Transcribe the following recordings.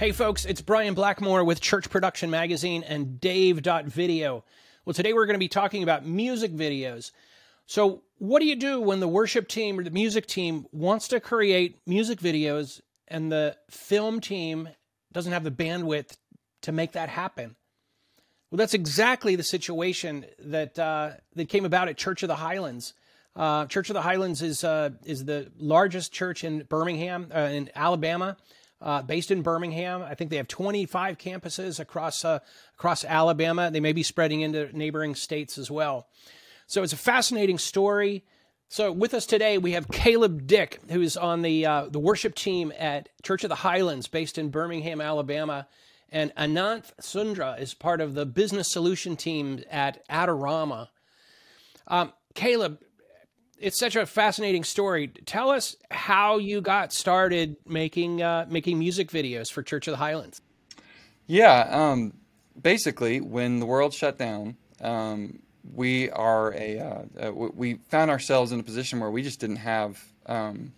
Hey, folks, it's Brian Blackmore with Church Production Magazine and Dave.video. Well, today we're going to be talking about music videos. So, what do you do when the worship team or the music team wants to create music videos and the film team doesn't have the bandwidth to make that happen? Well, that's exactly the situation that uh, that came about at Church of the Highlands. Uh, church of the Highlands is uh, is the largest church in Birmingham, uh, in Alabama uh, based in Birmingham. I think they have 25 campuses across uh, across Alabama. They may be spreading into neighboring states as well. So it's a fascinating story. So with us today we have Caleb Dick, who's on the uh, the worship team at Church of the Highlands, based in Birmingham, Alabama, and Ananth Sundra is part of the business solution team at Adorama. Um, Caleb, it's such a fascinating story. Tell us how you got started making uh, making music videos for Church of the Highlands. Yeah, um, basically, when the world shut down, um, we are a uh, uh, we found ourselves in a position where we just didn't have um,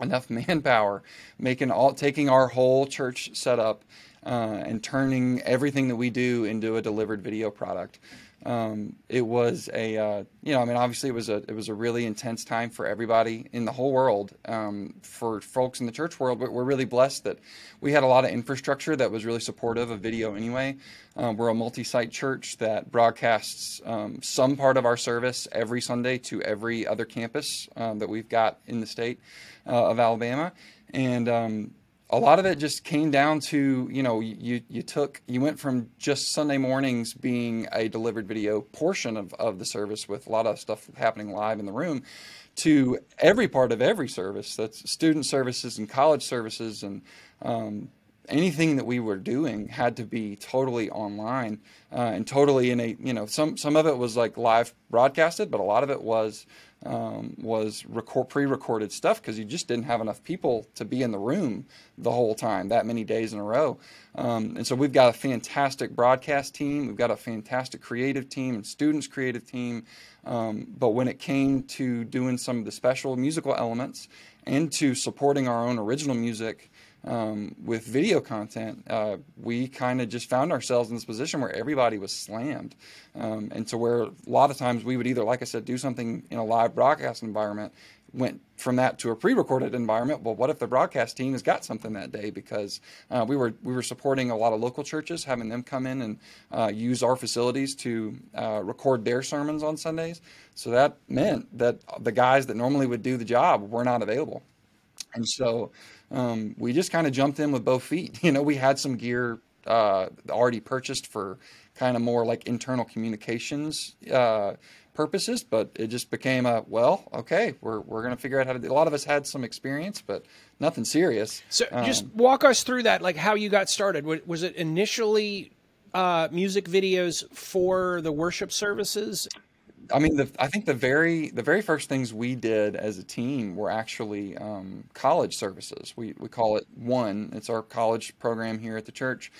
enough manpower, making all taking our whole church setup uh, and turning everything that we do into a delivered video product. Um, it was a uh, you know I mean obviously it was a it was a really intense time for everybody in the whole world um, for folks in the church world but we're really blessed that we had a lot of infrastructure that was really supportive of video anyway. Um, we're a multi-site church that broadcasts um, some part of our service every Sunday to every other campus um, that we've got in the state uh, of Alabama. And um, a lot of it just came down to you know you you took you went from just Sunday mornings being a delivered video portion of, of the service with a lot of stuff happening live in the room to every part of every service that's student services and college services and um, anything that we were doing had to be totally online uh, and totally in a you know some some of it was like live broadcasted but a lot of it was um, was record, pre-recorded stuff because you just didn't have enough people to be in the room the whole time that many days in a row. Um, and so we've got a fantastic broadcast team we've got a fantastic creative team and students creative team. Um, but when it came to doing some of the special musical elements and to supporting our own original music um, with video content, uh, we kind of just found ourselves in this position where everybody was slammed. Um, and so, where a lot of times we would either, like I said, do something in a live broadcast environment, went from that to a pre-recorded environment. Well, what if the broadcast team has got something that day? Because uh, we were we were supporting a lot of local churches, having them come in and uh, use our facilities to uh, record their sermons on Sundays. So that meant that the guys that normally would do the job were not available. And so um, we just kind of jumped in with both feet. You know, we had some gear uh, already purchased for kind of more like internal communications uh, purposes, but it just became a well, okay, we're we're going to figure out how to. Do. A lot of us had some experience, but nothing serious. So, um, just walk us through that, like how you got started. Was it initially uh, music videos for the worship services? I mean, the, I think the very the very first things we did as a team were actually um, college services. We we call it One. It's our college program here at the church,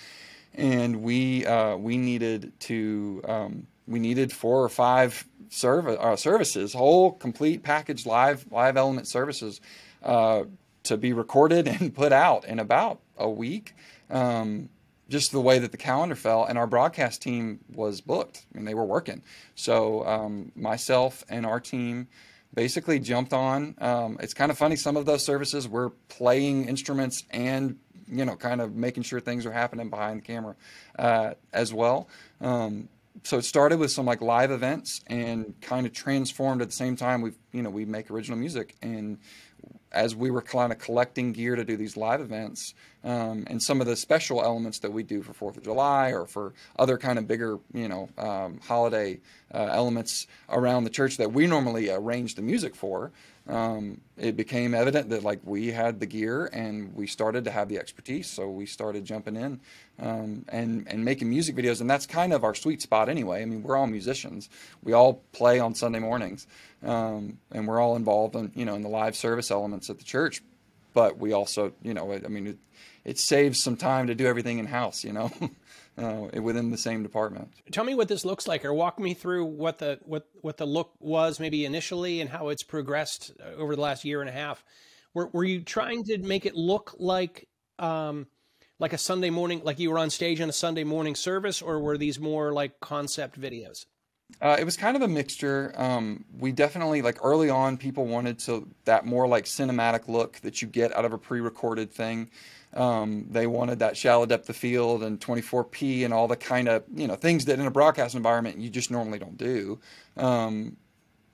and we uh, we needed to um, we needed four or five serv- uh, services, whole complete package live live element services, uh, to be recorded and put out in about a week. Um, just the way that the calendar fell, and our broadcast team was booked. I mean, they were working. So um, myself and our team basically jumped on. Um, it's kind of funny. Some of those services were playing instruments and you know, kind of making sure things are happening behind the camera uh, as well. Um, so it started with some like live events and kind of transformed at the same time. We've you know, we make original music and as we were kind of collecting gear to do these live events um, and some of the special elements that we do for Fourth of July or for other kind of bigger, you know, um, holiday uh, elements around the church that we normally arrange the music for, um, it became evident that like we had the gear and we started to have the expertise. So we started jumping in um, and and making music videos, and that's kind of our sweet spot anyway. I mean, we're all musicians. We all play on Sunday mornings, um, and we're all involved in you know in the live service elements at the church. But we also, you know, I mean, it, it saves some time to do everything in house. You know. Uh, within the same department. Tell me what this looks like, or walk me through what the what what the look was maybe initially, and how it's progressed over the last year and a half. Were, were you trying to make it look like um, like a Sunday morning, like you were on stage in a Sunday morning service, or were these more like concept videos? Uh, it was kind of a mixture. Um, we definitely like early on, people wanted to that more like cinematic look that you get out of a pre-recorded thing. Um, they wanted that shallow depth of field and 24p and all the kind of you know things that in a broadcast environment you just normally don't do. Um,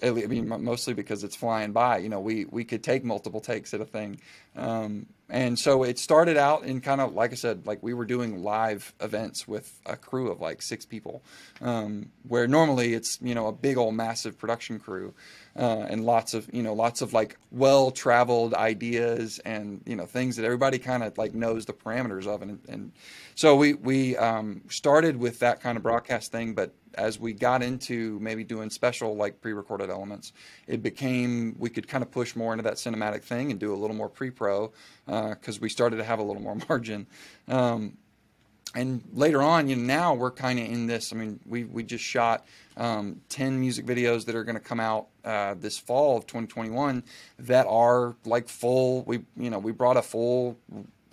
I mean, mostly because it's flying by. You know, we we could take multiple takes at a thing, um, and so it started out in kind of like I said, like we were doing live events with a crew of like six people, um, where normally it's you know a big old massive production crew, uh, and lots of you know lots of like well traveled ideas and you know things that everybody kind of like knows the parameters of, and, and so we we um, started with that kind of broadcast thing, but as we got into maybe doing special like pre-recorded elements, it became we could kind of push more into that cinematic thing and do a little more pre-pro because uh, we started to have a little more margin. Um, and later on, you know, now we're kind of in this. I mean, we we just shot um, ten music videos that are going to come out uh, this fall of 2021 that are like full. We you know we brought a full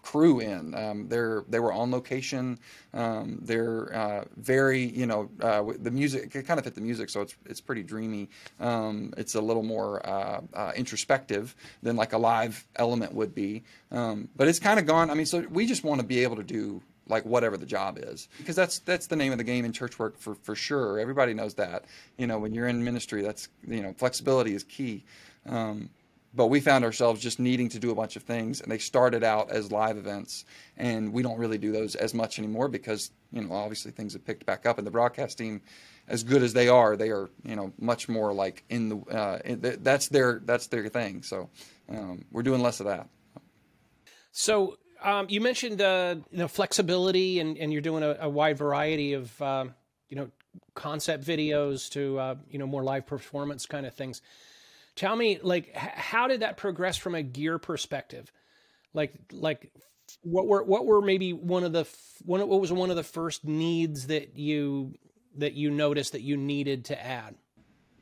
crew in. Um, they're they were on location. Um, they're uh, very you know uh, the music it kind of fit the music, so it's it's pretty dreamy. Um, it's a little more uh, uh introspective than like a live element would be. Um, but it's kind of gone. I mean, so we just want to be able to do like whatever the job is because that's that's the name of the game in church work for for sure everybody knows that you know when you're in ministry that's you know flexibility is key um, but we found ourselves just needing to do a bunch of things and they started out as live events and we don't really do those as much anymore because you know obviously things have picked back up and the broadcast team as good as they are they are you know much more like in the uh, in that's their that's their thing. So um, we're doing less of that. So um, you mentioned uh, you know flexibility and, and you're doing a, a wide variety of uh, you know concept videos to uh, you know more live performance kind of things Tell me, like, how did that progress from a gear perspective? Like, like, what were what were maybe one of the one what was one of the first needs that you that you noticed that you needed to add?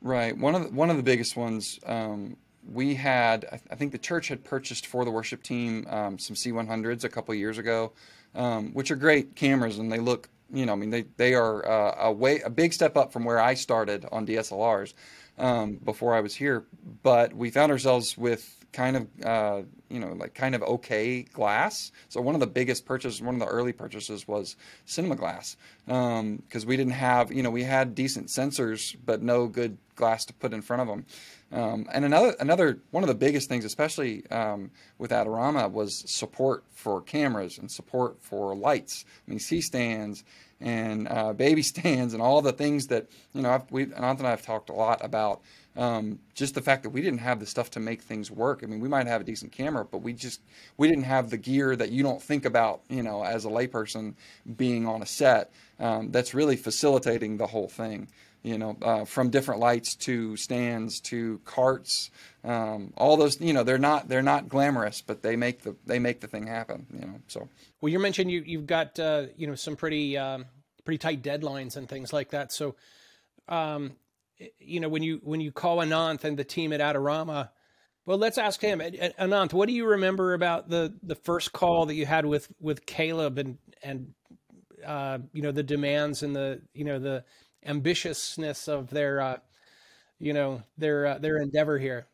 Right. One of the, one of the biggest ones um, we had. I think the church had purchased for the worship team um, some C100s a couple years ago, um, which are great cameras and they look. You know, I mean, they they are uh, a way a big step up from where I started on DSLRs um, before I was here. But we found ourselves with kind of uh, you know like kind of okay glass. So one of the biggest purchases, one of the early purchases was cinema glass because um, we didn't have you know we had decent sensors but no good glass to put in front of them. Um, and another another one of the biggest things, especially um, with Adorama, was support for cameras and support for lights. I mean, C stands and uh, baby stands and all the things that you know. I've, we Ananth and I have talked a lot about um, just the fact that we didn't have the stuff to make things work. I mean, we might have a decent camera, but we just we didn't have the gear that you don't think about, you know, as a layperson being on a set. Um, that's really facilitating the whole thing. You know, uh, from different lights to stands to carts, um, all those. You know, they're not they're not glamorous, but they make the they make the thing happen. You know, so. Well, you mentioned you you've got uh, you know some pretty um, pretty tight deadlines and things like that. So, um, you know, when you when you call Ananth and the team at Adorama, well, let's ask him. Ananth. what do you remember about the the first call that you had with with Caleb and and uh, you know the demands and the you know the ambitiousness of their uh, you know their uh, their endeavor here?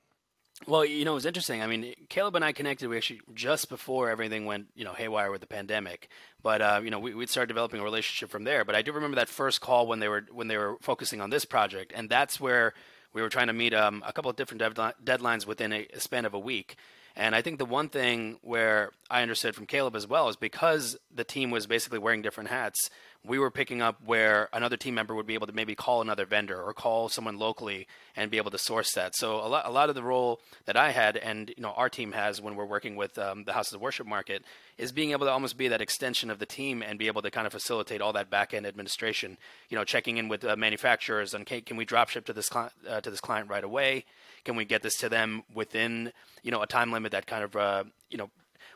Well, you know, it was interesting. I mean, Caleb and I connected we actually just before everything went, you know, haywire with the pandemic. But uh, you know, we, would started developing a relationship from there. But I do remember that first call when they were when they were focusing on this project, and that's where we were trying to meet um, a couple of different deadlines within a, a span of a week. And I think the one thing where I understood from Caleb as well is because the team was basically wearing different hats, we were picking up where another team member would be able to maybe call another vendor or call someone locally and be able to source that. So a lot, a lot of the role that I had and you know our team has when we're working with um, the Houses of Worship market is being able to almost be that extension of the team and be able to kind of facilitate all that back end administration. You know, checking in with uh, manufacturers and can, can we drop ship to this cli- uh, to this client right away? Can we get this to them within you know a time limit that kind of uh, you know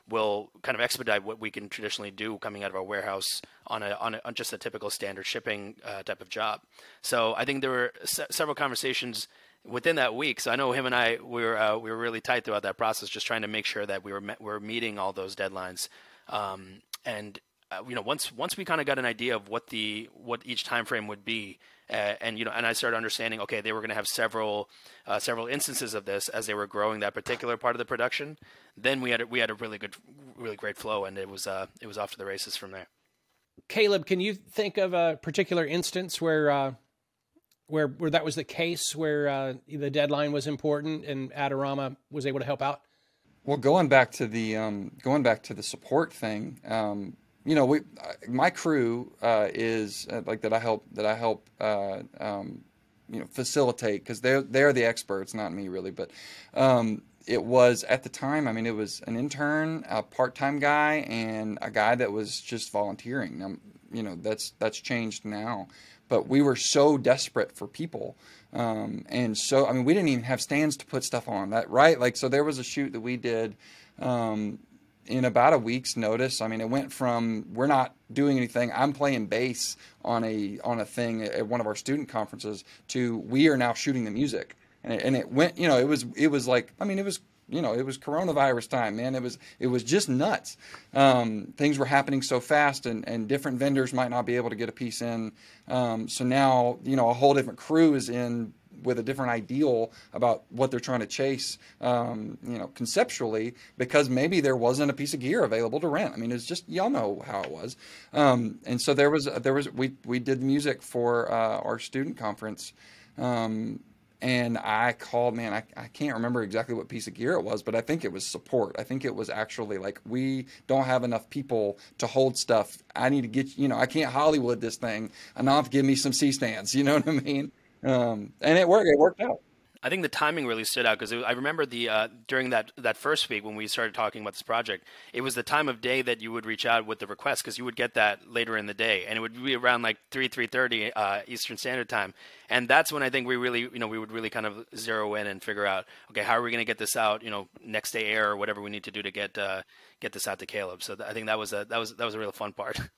will kind of expedite what we can traditionally do coming out of our warehouse on a on, a, on just a typical standard shipping uh, type of job. So I think there were se- several conversations within that week. So I know him and I we were uh, we were really tight throughout that process, just trying to make sure that we were we were meeting all those deadlines. Um, and uh, you know once once we kind of got an idea of what the what each time frame would be uh, and you know and I started understanding okay they were going to have several uh, several instances of this as they were growing that particular part of the production. Then we had a, we had a really good really great flow and it was uh, it was off to the races from there. Caleb can you think of a particular instance where uh, where where that was the case where uh, the deadline was important and Adorama was able to help out? Well going back to the um, going back to the support thing um, you know, we, my crew uh, is uh, like that. I help that I help, uh, um, you know, facilitate because they're they're the experts, not me really. But um, it was at the time. I mean, it was an intern, a part time guy, and a guy that was just volunteering. Now, you know, that's that's changed now. But we were so desperate for people, um, and so I mean, we didn't even have stands to put stuff on. That right? Like, so there was a shoot that we did um, in about a week's notice. I mean, it went from we're not doing anything. I'm playing bass on a on a thing at one of our student conferences to we are now shooting the music, and it, and it went. You know, it was it was like I mean, it was you know, it was coronavirus time, man. It was it was just nuts. Um, things were happening so fast, and, and different vendors might not be able to get a piece in. Um, so now, you know, a whole different crew is in with a different ideal about what they're trying to chase, um, you know, conceptually, because maybe there wasn't a piece of gear available to rent. I mean, it's just y'all know how it was, um, and so there was there was we we did music for uh, our student conference. Um, and I called, man, I, I can't remember exactly what piece of gear it was, but I think it was support. I think it was actually like, we don't have enough people to hold stuff. I need to get, you know, I can't Hollywood this thing enough. Give me some C stands. You know what I mean? Um, and it worked. It worked out. I think the timing really stood out because I remember the uh, during that that first week when we started talking about this project, it was the time of day that you would reach out with the request because you would get that later in the day, and it would be around like three three thirty uh, Eastern Standard Time, and that's when I think we really you know we would really kind of zero in and figure out okay how are we going to get this out you know next day air or whatever we need to do to get uh, get this out to Caleb. So I think that was a that was that was a real fun part.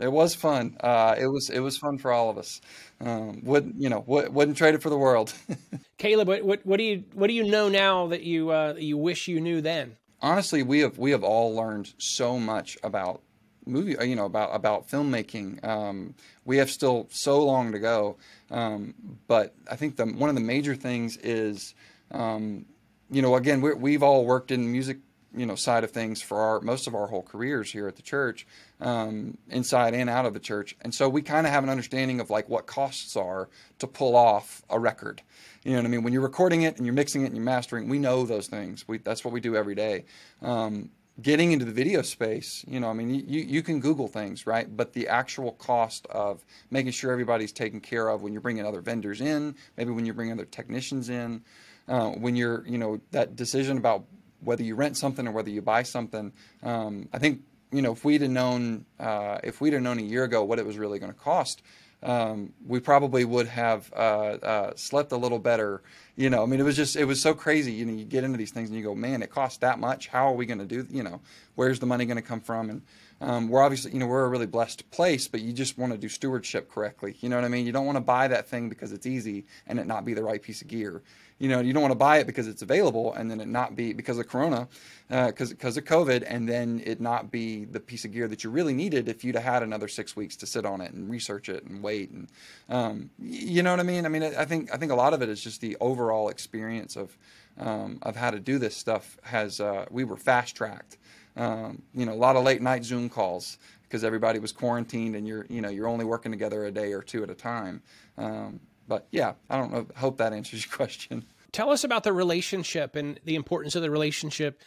It was fun. Uh, it was it was fun for all of us. Um, would you know? Would, wouldn't trade it for the world. Caleb, what, what, what do you what do you know now that you uh, you wish you knew then? Honestly, we have we have all learned so much about movie. You know about about filmmaking. Um, we have still so long to go, um, but I think the one of the major things is, um, you know, again, we we have all worked in music you know side of things for our most of our whole careers here at the church, um, inside and out of the church, and so we kind of have an understanding of like what costs are to pull off a record. You know what I mean? When you're recording it and you're mixing it and you're mastering, we know those things. We that's what we do every day. Um, getting into the video space, you know, I mean, you, you can Google things, right? But the actual cost of making sure everybody's taken care of when you're bringing other vendors in, maybe when you're bringing other technicians in, uh, when you're, you know, that decision about whether you rent something or whether you buy something. Um, I think you know if we'd have known uh, if we'd have known a year ago what it was really going to cost, um, we probably would have uh, uh, slept a little better. You know, I mean, it was just it was so crazy. You know, you get into these things and you go, man, it costs that much. How are we going to do? You know, where's the money going to come from? And um, we're obviously, you know, we're a really blessed place, but you just want to do stewardship correctly. You know what I mean? You don't want to buy that thing because it's easy and it not be the right piece of gear you know, you don't want to buy it because it's available and then it not be because of Corona, because uh, because of COVID, and then it not be the piece of gear that you really needed if you'd have had another six weeks to sit on it and research it and wait and um, you know what I mean. I mean, I think I think a lot of it is just the overall experience of um, of how to do this stuff. Has uh, we were fast tracked. Um, you know, a lot of late night Zoom calls because everybody was quarantined and you're you know you're only working together a day or two at a time. Um, but yeah, I don't know. Hope that answers your question. Tell us about the relationship and the importance of the relationship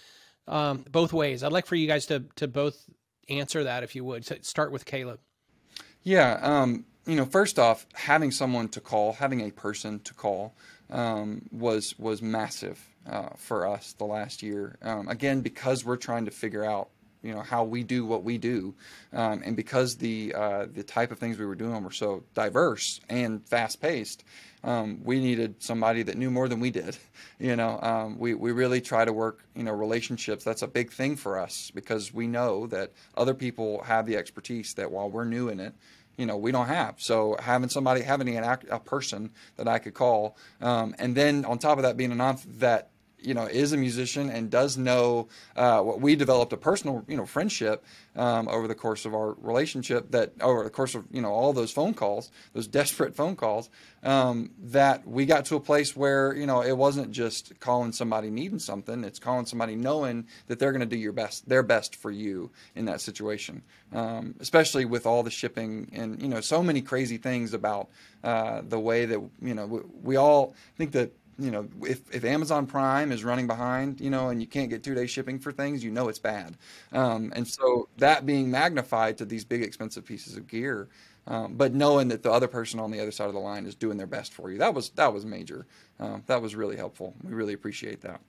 um, both ways. I'd like for you guys to to both answer that if you would. So start with Caleb. Yeah, um, you know, first off, having someone to call, having a person to call, um, was was massive uh, for us the last year. Um, again, because we're trying to figure out you know how we do what we do, um, and because the uh, the type of things we were doing were so diverse and fast paced, um, we needed somebody that knew more than we did. You know, um, we we really try to work you know relationships. That's a big thing for us because we know that other people have the expertise that while we're new in it, you know we don't have so having somebody having an act, a person that i could call um, and then on top of that being a non that you know is a musician and does know uh, what we developed a personal you know friendship um, over the course of our relationship that over the course of you know all those phone calls those desperate phone calls um, that we got to a place where you know it wasn't just calling somebody needing something it's calling somebody knowing that they're going to do your best their best for you in that situation. Um, especially with all the shipping and you know so many crazy things about uh, the way that you know we, we all think that you know, if, if Amazon Prime is running behind, you know, and you can't get two day shipping for things, you know it's bad. Um, and so that being magnified to these big expensive pieces of gear, um, but knowing that the other person on the other side of the line is doing their best for you, that was that was major. Um, that was really helpful. We really appreciate that.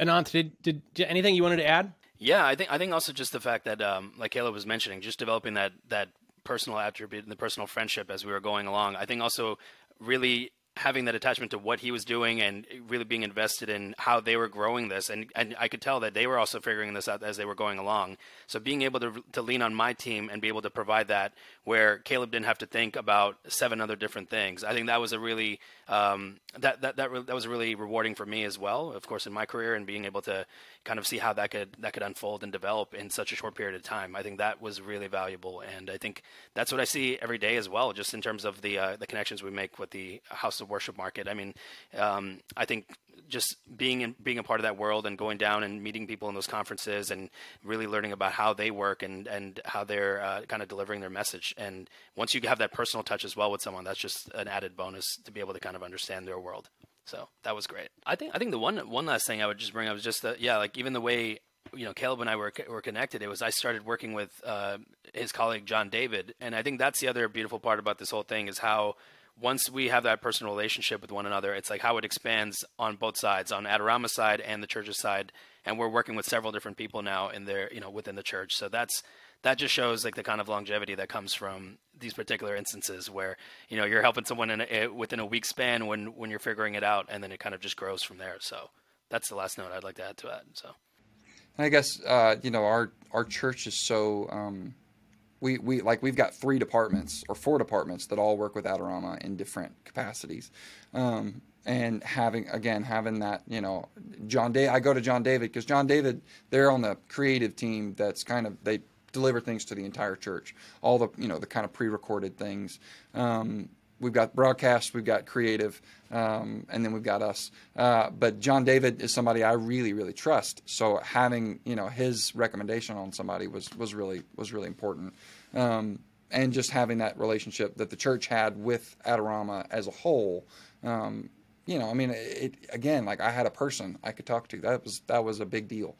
Ananth, did, did, did anything you wanted to add? Yeah, I think I think also just the fact that, um, like Caleb was mentioning, just developing that that personal attribute and the personal friendship as we were going along. I think also really having that attachment to what he was doing and really being invested in how they were growing this. And, and I could tell that they were also figuring this out as they were going along. So being able to, to lean on my team and be able to provide that where Caleb didn't have to think about seven other different things. I think that was a really um, that that that, re- that was really rewarding for me as well of course in my career and being able to kind of see how that could that could unfold and develop in such a short period of time. I think that was really valuable. And I think that's what I see every day as well just in terms of the uh, the connections we make with the House of worship market. I mean, um, I think just being in, being a part of that world and going down and meeting people in those conferences and really learning about how they work and and how they're uh, kind of delivering their message. And once you have that personal touch as well with someone, that's just an added bonus to be able to kind of understand their world. So that was great. I think I think the one one last thing I would just bring up is just that yeah, like even the way you know Caleb and I were were connected. It was I started working with uh, his colleague John David, and I think that's the other beautiful part about this whole thing is how once we have that personal relationship with one another, it's like how it expands on both sides, on Adorama side and the church's side. And we're working with several different people now in there, you know, within the church. So that's that just shows like the kind of longevity that comes from these particular instances where you know you're helping someone in a, within a week span when when you're figuring it out, and then it kind of just grows from there. So that's the last note I'd like to add to that. So. I guess uh, you know our our church is so um, we, we like we've got three departments or four departments that all work with Adorama in different capacities. Um, and having again having that you know John Day I go to John David because John David they're on the creative team that's kind of they deliver things to the entire church all the you know the kind of pre-recorded things um, we've got broadcast, we've got creative, um, and then we've got us. Uh, but John David is somebody I really, really trust. So having you know his recommendation on somebody was was really was really important. Um, and just having that relationship that the church had with Adorama as a whole, um, you know, I mean, it, again, like I had a person I could talk to. That was that was a big deal.